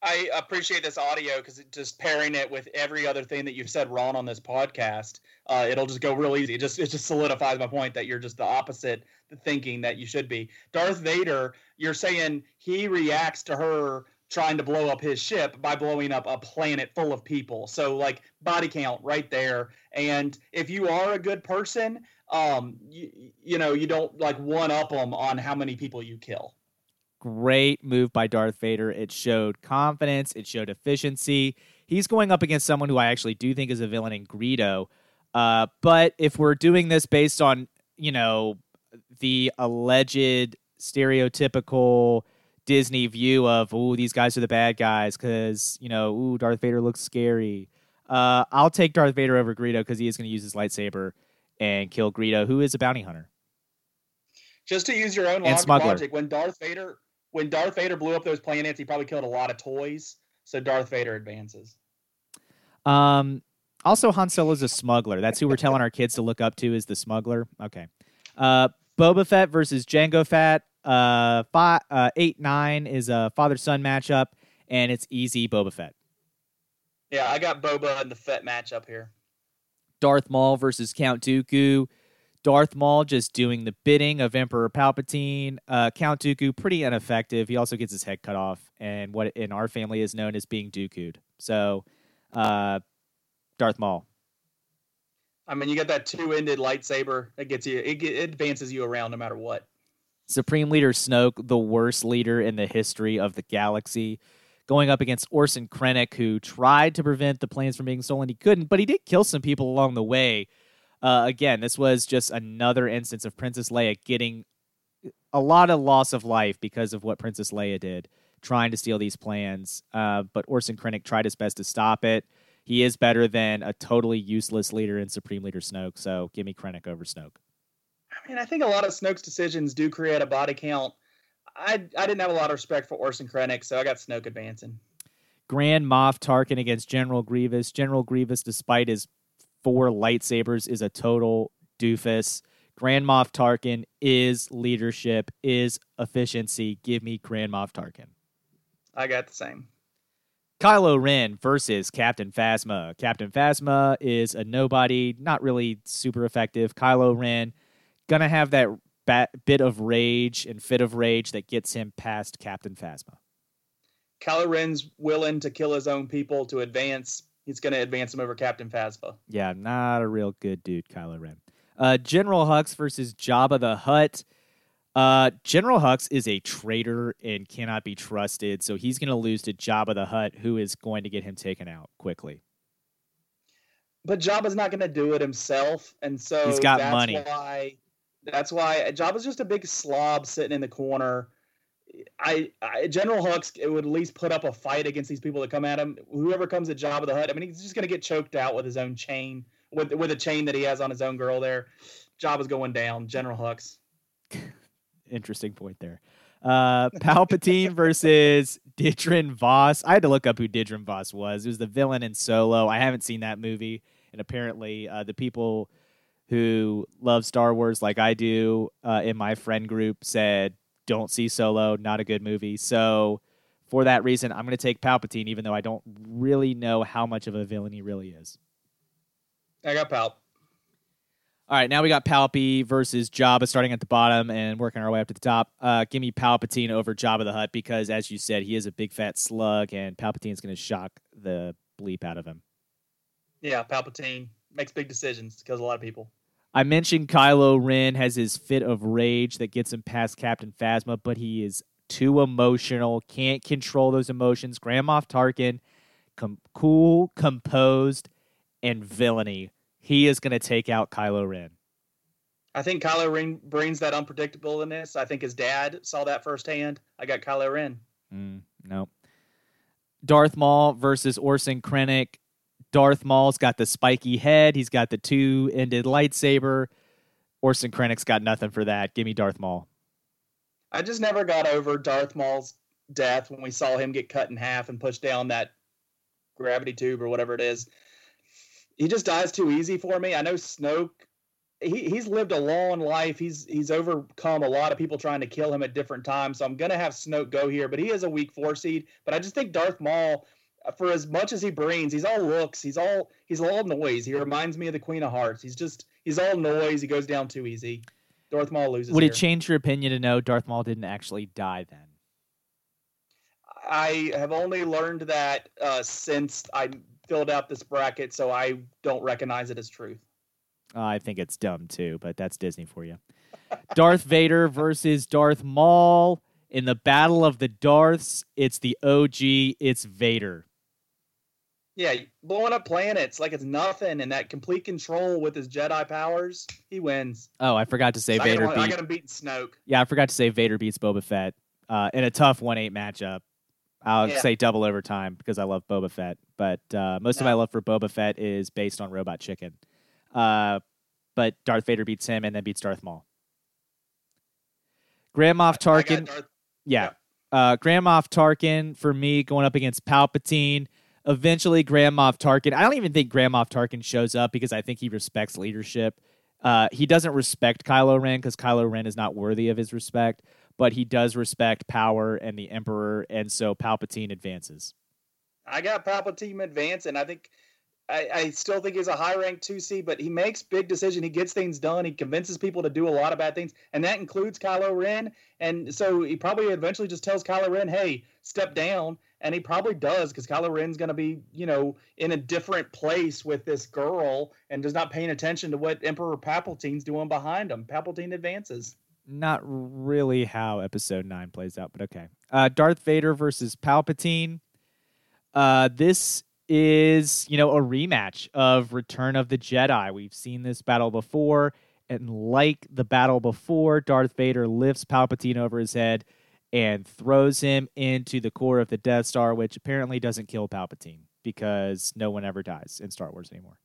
I appreciate this audio because just pairing it with every other thing that you've said wrong on this podcast, uh, it'll just go real easy. It just it just solidifies my point that you're just the opposite thinking that you should be. Darth Vader, you're saying he reacts to her trying to blow up his ship by blowing up a planet full of people. So like body count right there. And if you are a good person, um, you, you know, you don't like one up them on how many people you kill. Great move by Darth Vader. It showed confidence. It showed efficiency. He's going up against someone who I actually do think is a villain in Greedo. Uh, but if we're doing this based on, you know, the alleged stereotypical Disney view of, oh, these guys are the bad guys because, you know, ooh, Darth Vader looks scary. Uh, I'll take Darth Vader over Greedo because he is going to use his lightsaber and kill Greedo, who is a bounty hunter. Just to use your own logic, when Darth Vader when Darth Vader blew up those planets, he probably killed a lot of toys. So Darth Vader advances. Um, also, Han Solo's a smuggler. That's who we're telling our kids to look up to is the smuggler. Okay. Uh, Boba Fett versus Jango Fett. Uh, five, uh, eight nine is a father son matchup, and it's easy Boba Fett. Yeah, I got Boba and the Fett matchup here. Darth Maul versus Count Dooku. Darth Maul just doing the bidding of Emperor Palpatine. Uh, Count Dooku pretty ineffective. He also gets his head cut off, and what in our family is known as being Dooku'd. So, uh, Darth Maul. I mean, you got that two-ended lightsaber that gets you. It, it advances you around no matter what. Supreme Leader Snoke, the worst leader in the history of the galaxy, going up against Orson Krennic, who tried to prevent the planes from being stolen. He couldn't, but he did kill some people along the way. Uh, again, this was just another instance of Princess Leia getting a lot of loss of life because of what Princess Leia did, trying to steal these plans. Uh, but Orson Krennic tried his best to stop it. He is better than a totally useless leader in Supreme Leader Snoke, so give me Krennic over Snoke. I mean, I think a lot of Snoke's decisions do create a body count. I I didn't have a lot of respect for Orson Krennic, so I got Snoke advancing. Grand Moff Tarkin against General Grievous. General Grievous, despite his four lightsabers, is a total doofus. Grand Moff Tarkin is leadership, is efficiency. Give me Grand Moff Tarkin. I got the same. Kylo Ren versus Captain Phasma. Captain Phasma is a nobody, not really super effective. Kylo Ren gonna have that bat, bit of rage and fit of rage that gets him past Captain Phasma. Kylo Ren's willing to kill his own people to advance. He's going to advance him over Captain Phasma. Yeah, not a real good dude, Kylo Ren. Uh, General Hux versus Jabba the Hutt. Uh, General Hux is a traitor and cannot be trusted, so he's going to lose to Jabba the Hutt, who is going to get him taken out quickly. But Jabba's not going to do it himself, and so He's got that's money. Why, that's why Jabba's just a big slob sitting in the corner. I, I General Hux would at least put up a fight against these people that come at him. Whoever comes at Jabba the Hutt, I mean, he's just going to get choked out with his own chain, with with a chain that he has on his own girl. There, Jabba's going down. General Hux. Interesting point there. Uh, Palpatine versus Didrin Voss. I had to look up who Didrin Voss was. It was the villain in Solo. I haven't seen that movie, and apparently, uh, the people who love Star Wars like I do uh, in my friend group said, "Don't see Solo. Not a good movie." So, for that reason, I'm going to take Palpatine, even though I don't really know how much of a villain he really is. I got Palp. All right, now we got Palpy versus Jabba starting at the bottom and working our way up to the top. Uh, give me Palpatine over Jabba the Hutt because, as you said, he is a big fat slug, and Palpatine's going to shock the bleep out of him. Yeah, Palpatine makes big decisions because a lot of people. I mentioned Kylo Ren has his fit of rage that gets him past Captain Phasma, but he is too emotional, can't control those emotions. Grand Moff Tarkin, com- cool, composed, and villainy. He is going to take out Kylo Ren. I think Kylo Ren brings that unpredictableness. I think his dad saw that firsthand. I got Kylo Ren. Mm, no. Darth Maul versus Orson Krennic. Darth Maul's got the spiky head. He's got the two-ended lightsaber. Orson Krennic's got nothing for that. Give me Darth Maul. I just never got over Darth Maul's death when we saw him get cut in half and pushed down that gravity tube or whatever it is. He just dies too easy for me. I know Snoke he, he's lived a long life. He's he's overcome a lot of people trying to kill him at different times. So I'm gonna have Snoke go here, but he is a weak four seed. But I just think Darth Maul, for as much as he brings, he's all looks. He's all he's all noise. He reminds me of the Queen of Hearts. He's just he's all noise. He goes down too easy. Darth Maul loses. Would here. it change your opinion to know Darth Maul didn't actually die then? I have only learned that uh, since I filled out this bracket, so I don't recognize it as truth. Uh, I think it's dumb too, but that's Disney for you. Darth Vader versus Darth Maul in the Battle of the Darths. It's the OG. It's Vader. Yeah, blowing up planets like it's nothing, and that complete control with his Jedi powers, he wins. Oh, I forgot to say I Vader got, him, I got him beating Snoke. Yeah, I forgot to say Vader beats Boba Fett uh, in a tough one eight matchup. I'll Yeah. say double overtime because I love Boba Fett, but uh, most of my love for Boba Fett is based on Robot Chicken. Uh, but Darth Vader beats him and then beats Darth Maul. Grand Moff Tarkin, Darth- yeah, uh, Grand Moff Tarkin for me going up against Palpatine. Eventually, Grand Moff Tarkin. I don't even think Grand Moff Tarkin shows up because I think he respects leadership. Uh, he doesn't respect Kylo Ren because Kylo Ren is not worthy of his respect, but he does respect power and the Emperor, and so Palpatine advances. I got Palpatine advancing. I think I, I still think he's a high ranked two C, but he makes big decisions. He gets things done. He convinces people to do a lot of bad things, and that includes Kylo Ren. And so he probably eventually just tells Kylo Ren, "Hey, step down." And he probably does because Kylo Ren's going to be, you know, in a different place with this girl and does not paying attention to what Emperor Palpatine's doing behind him. Palpatine advances. Not really how Episode Nine plays out, but okay. Uh, Darth Vader versus Palpatine. Uh, this is, you know, a rematch of Return of the Jedi. We've seen this battle before, and like the battle before, Darth Vader lifts Palpatine over his head and throws him into the core of the Death Star, which apparently doesn't kill Palpatine because no one ever dies in Star Wars anymore.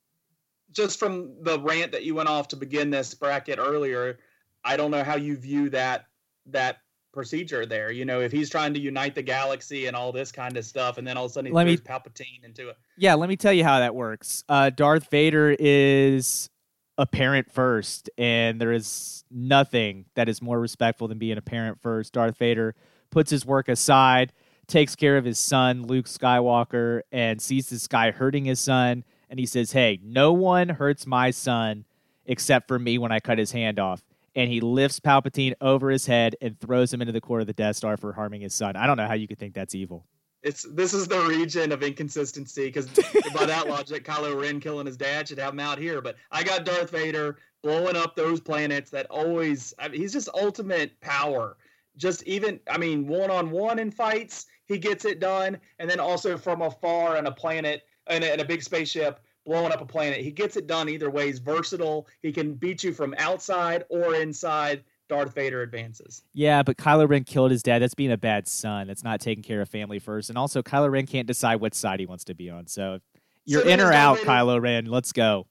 just from the rant that you went off to begin this bracket earlier, I don't know how you view that that procedure there. You know, if he's trying to unite the galaxy and all this kind of stuff, and then all of a sudden he Let me- throws Palpatine into it. Yeah, let me tell you how that works. Uh, Darth Vader is a parent first, and there is nothing that is more respectful than being a parent first. Darth Vader puts his work aside, takes care of his son, Luke Skywalker, and sees this guy hurting his son, and he says, Hey, no one hurts my son except for me when I cut his hand off. And he lifts Palpatine over his head and throws him into the core of the Death Star for harming his son. I don't know how you could think that's evil. It's this is the region of inconsistency because by that logic, Kylo Ren killing his dad should have him out here. But I got Darth Vader blowing up those planets that always. I mean, he's just ultimate power. Just even, I mean, one on one in fights, he gets it done, and then also from afar on a planet and a, in a big spaceship blowing up a planet, he gets it done either way. He's versatile. He can beat you from outside or inside. Darth Vader advances. Yeah, but Kylo Ren killed his dad. That's being a bad son. That's not taking care of family first. And also, Kylo Ren can't decide what side he wants to be on. So, you're then in or out, Vader- Kylo Ren. Let's go.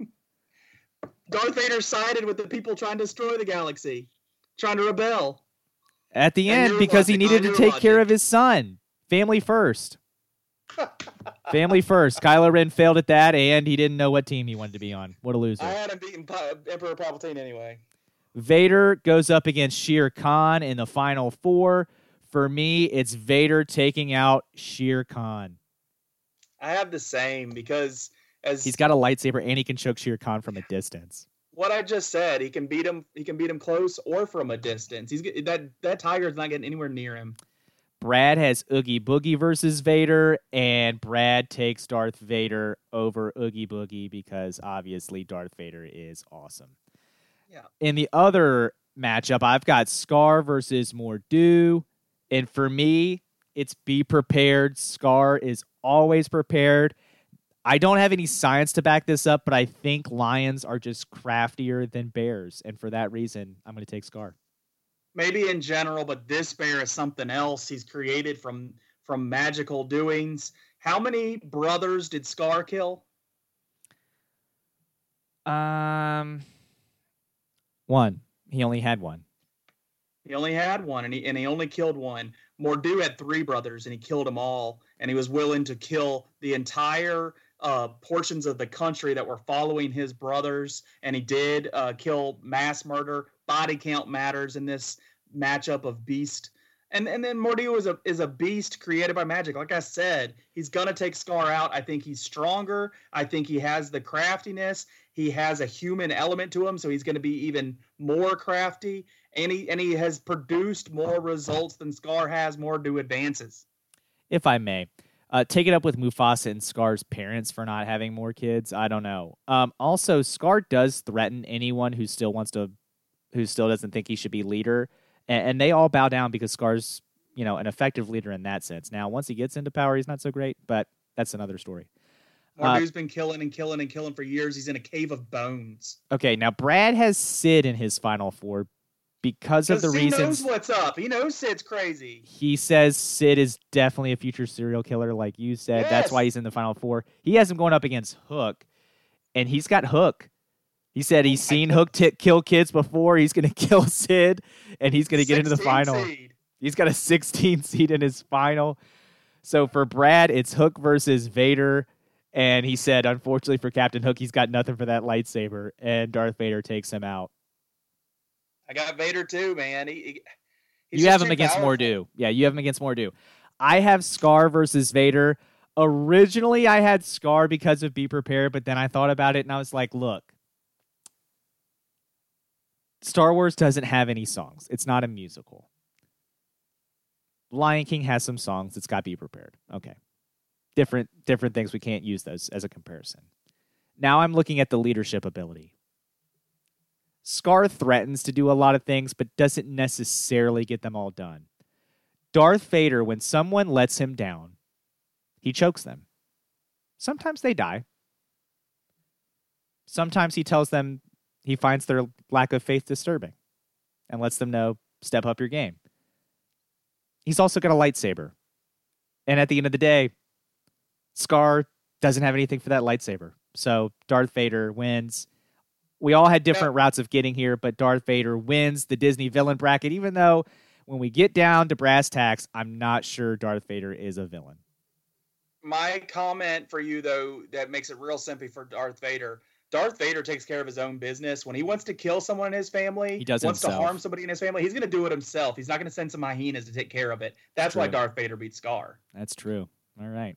Darth Vader sided with the people trying to destroy the galaxy, trying to rebel. At the And end, because he needed to take care of his son. Family first. Family first. Kylo Ren failed at that, and he didn't know what team he wanted to be on. What a loser. I had him beating Emperor Palpatine anyway. Vader goes up against Shere Khan in the final four. For me, it's Vader taking out Shere Khan. I have the same because as He's got a lightsaber and he can choke Shere Khan from a distance. what I just said, he can beat him. He can beat him close or from a distance. He's that that tiger's not getting anywhere near him. Brad has Oogie Boogie versus Vader, and Brad takes Darth Vader over Oogie Boogie because obviously Darth Vader is awesome. Yeah. In the other matchup, I've got Scar versus Mor'du, and for me, it's be prepared. Scar is always prepared. I don't have any science to back this up, but I think lions are just craftier than bears, and for that reason, I'm going to take Scar. Maybe in general, but this bear is something else. He's created from from magical doings. How many brothers did Scar kill? Um, one. He only had one. He only had one, and he and he only killed one. Mor'du had three brothers, and he killed them all. And he was willing to kill the entire uh, portions of the country that were following his brothers, and he did uh, kill mass murder. Body count matters in this matchup of beast. And and then Mor'du is a is a beast created by magic. Like I said, he's gonna take Scar out. I think he's stronger. I think he has the craftiness. He has a human element to him, so he's gonna be even more crafty. And he and he has produced more results than Scar has, more new advances. If I may. Uh, take it up with Mufasa and Scar's parents for not having more kids. I don't know. Um, also, Scar does threaten anyone who still wants to, who still doesn't think he should be leader, and, and they all bow down because Scar's, you know, an effective leader in that sense. Now, once he gets into power, he's not so great, but that's another story. Mor'du's uh, been killing and killing and killing for years. He's in a cave of bones. Okay, now Brad has Sid in his final four because of the he reasons. He knows what's up. He knows Sid's crazy. He says Sid is definitely a future serial killer, like you said. Yes. That's why he's in the final four. He has him going up against Hook, and he's got Hook. He said he's oh seen Hook t- kill kids before. He's going to kill Sid, and he's going to get into the final. Seed. He's got a 16 seed in his final. So for Brad, it's Hook versus Vader. And he said, unfortunately for Captain Hook, he's got nothing for that lightsaber, and Darth Vader takes him out. I got Vader too, man. He, he you have him against powerful. Mor'du. Yeah, you have him against Mor'du. I have Scar versus Vader. Originally, I had Scar because of Be Prepared, but then I thought about it and I was like, look, Star Wars doesn't have any songs. It's not a musical. Lion King has some songs. It's got Be Prepared. Okay. Different different things. We can't use those as a comparison. Now I'm looking at the leadership ability. Scar threatens to do a lot of things, but doesn't necessarily get them all done. Darth Vader, when someone lets him down, he chokes them. Sometimes they die. Sometimes he tells them he finds their lack of faith disturbing and lets them know step up your game. He's also got a lightsaber. And at the end of the day, Scar doesn't have anything for that lightsaber. So Darth Vader wins we all had different yeah. routes of getting here, but Darth Vader wins the Disney villain bracket, even though when we get down to brass tacks, I'm not sure Darth Vader is a villain. My comment for you, though, that makes it real simple for Darth Vader. Darth Vader takes care of his own business. When he wants to kill someone in his family, he does wants himself. to harm somebody in his family, he's going to do it himself. He's not going to send some hyenas to take care of it. That's why Darth Vader beats Scar. That's true. All right.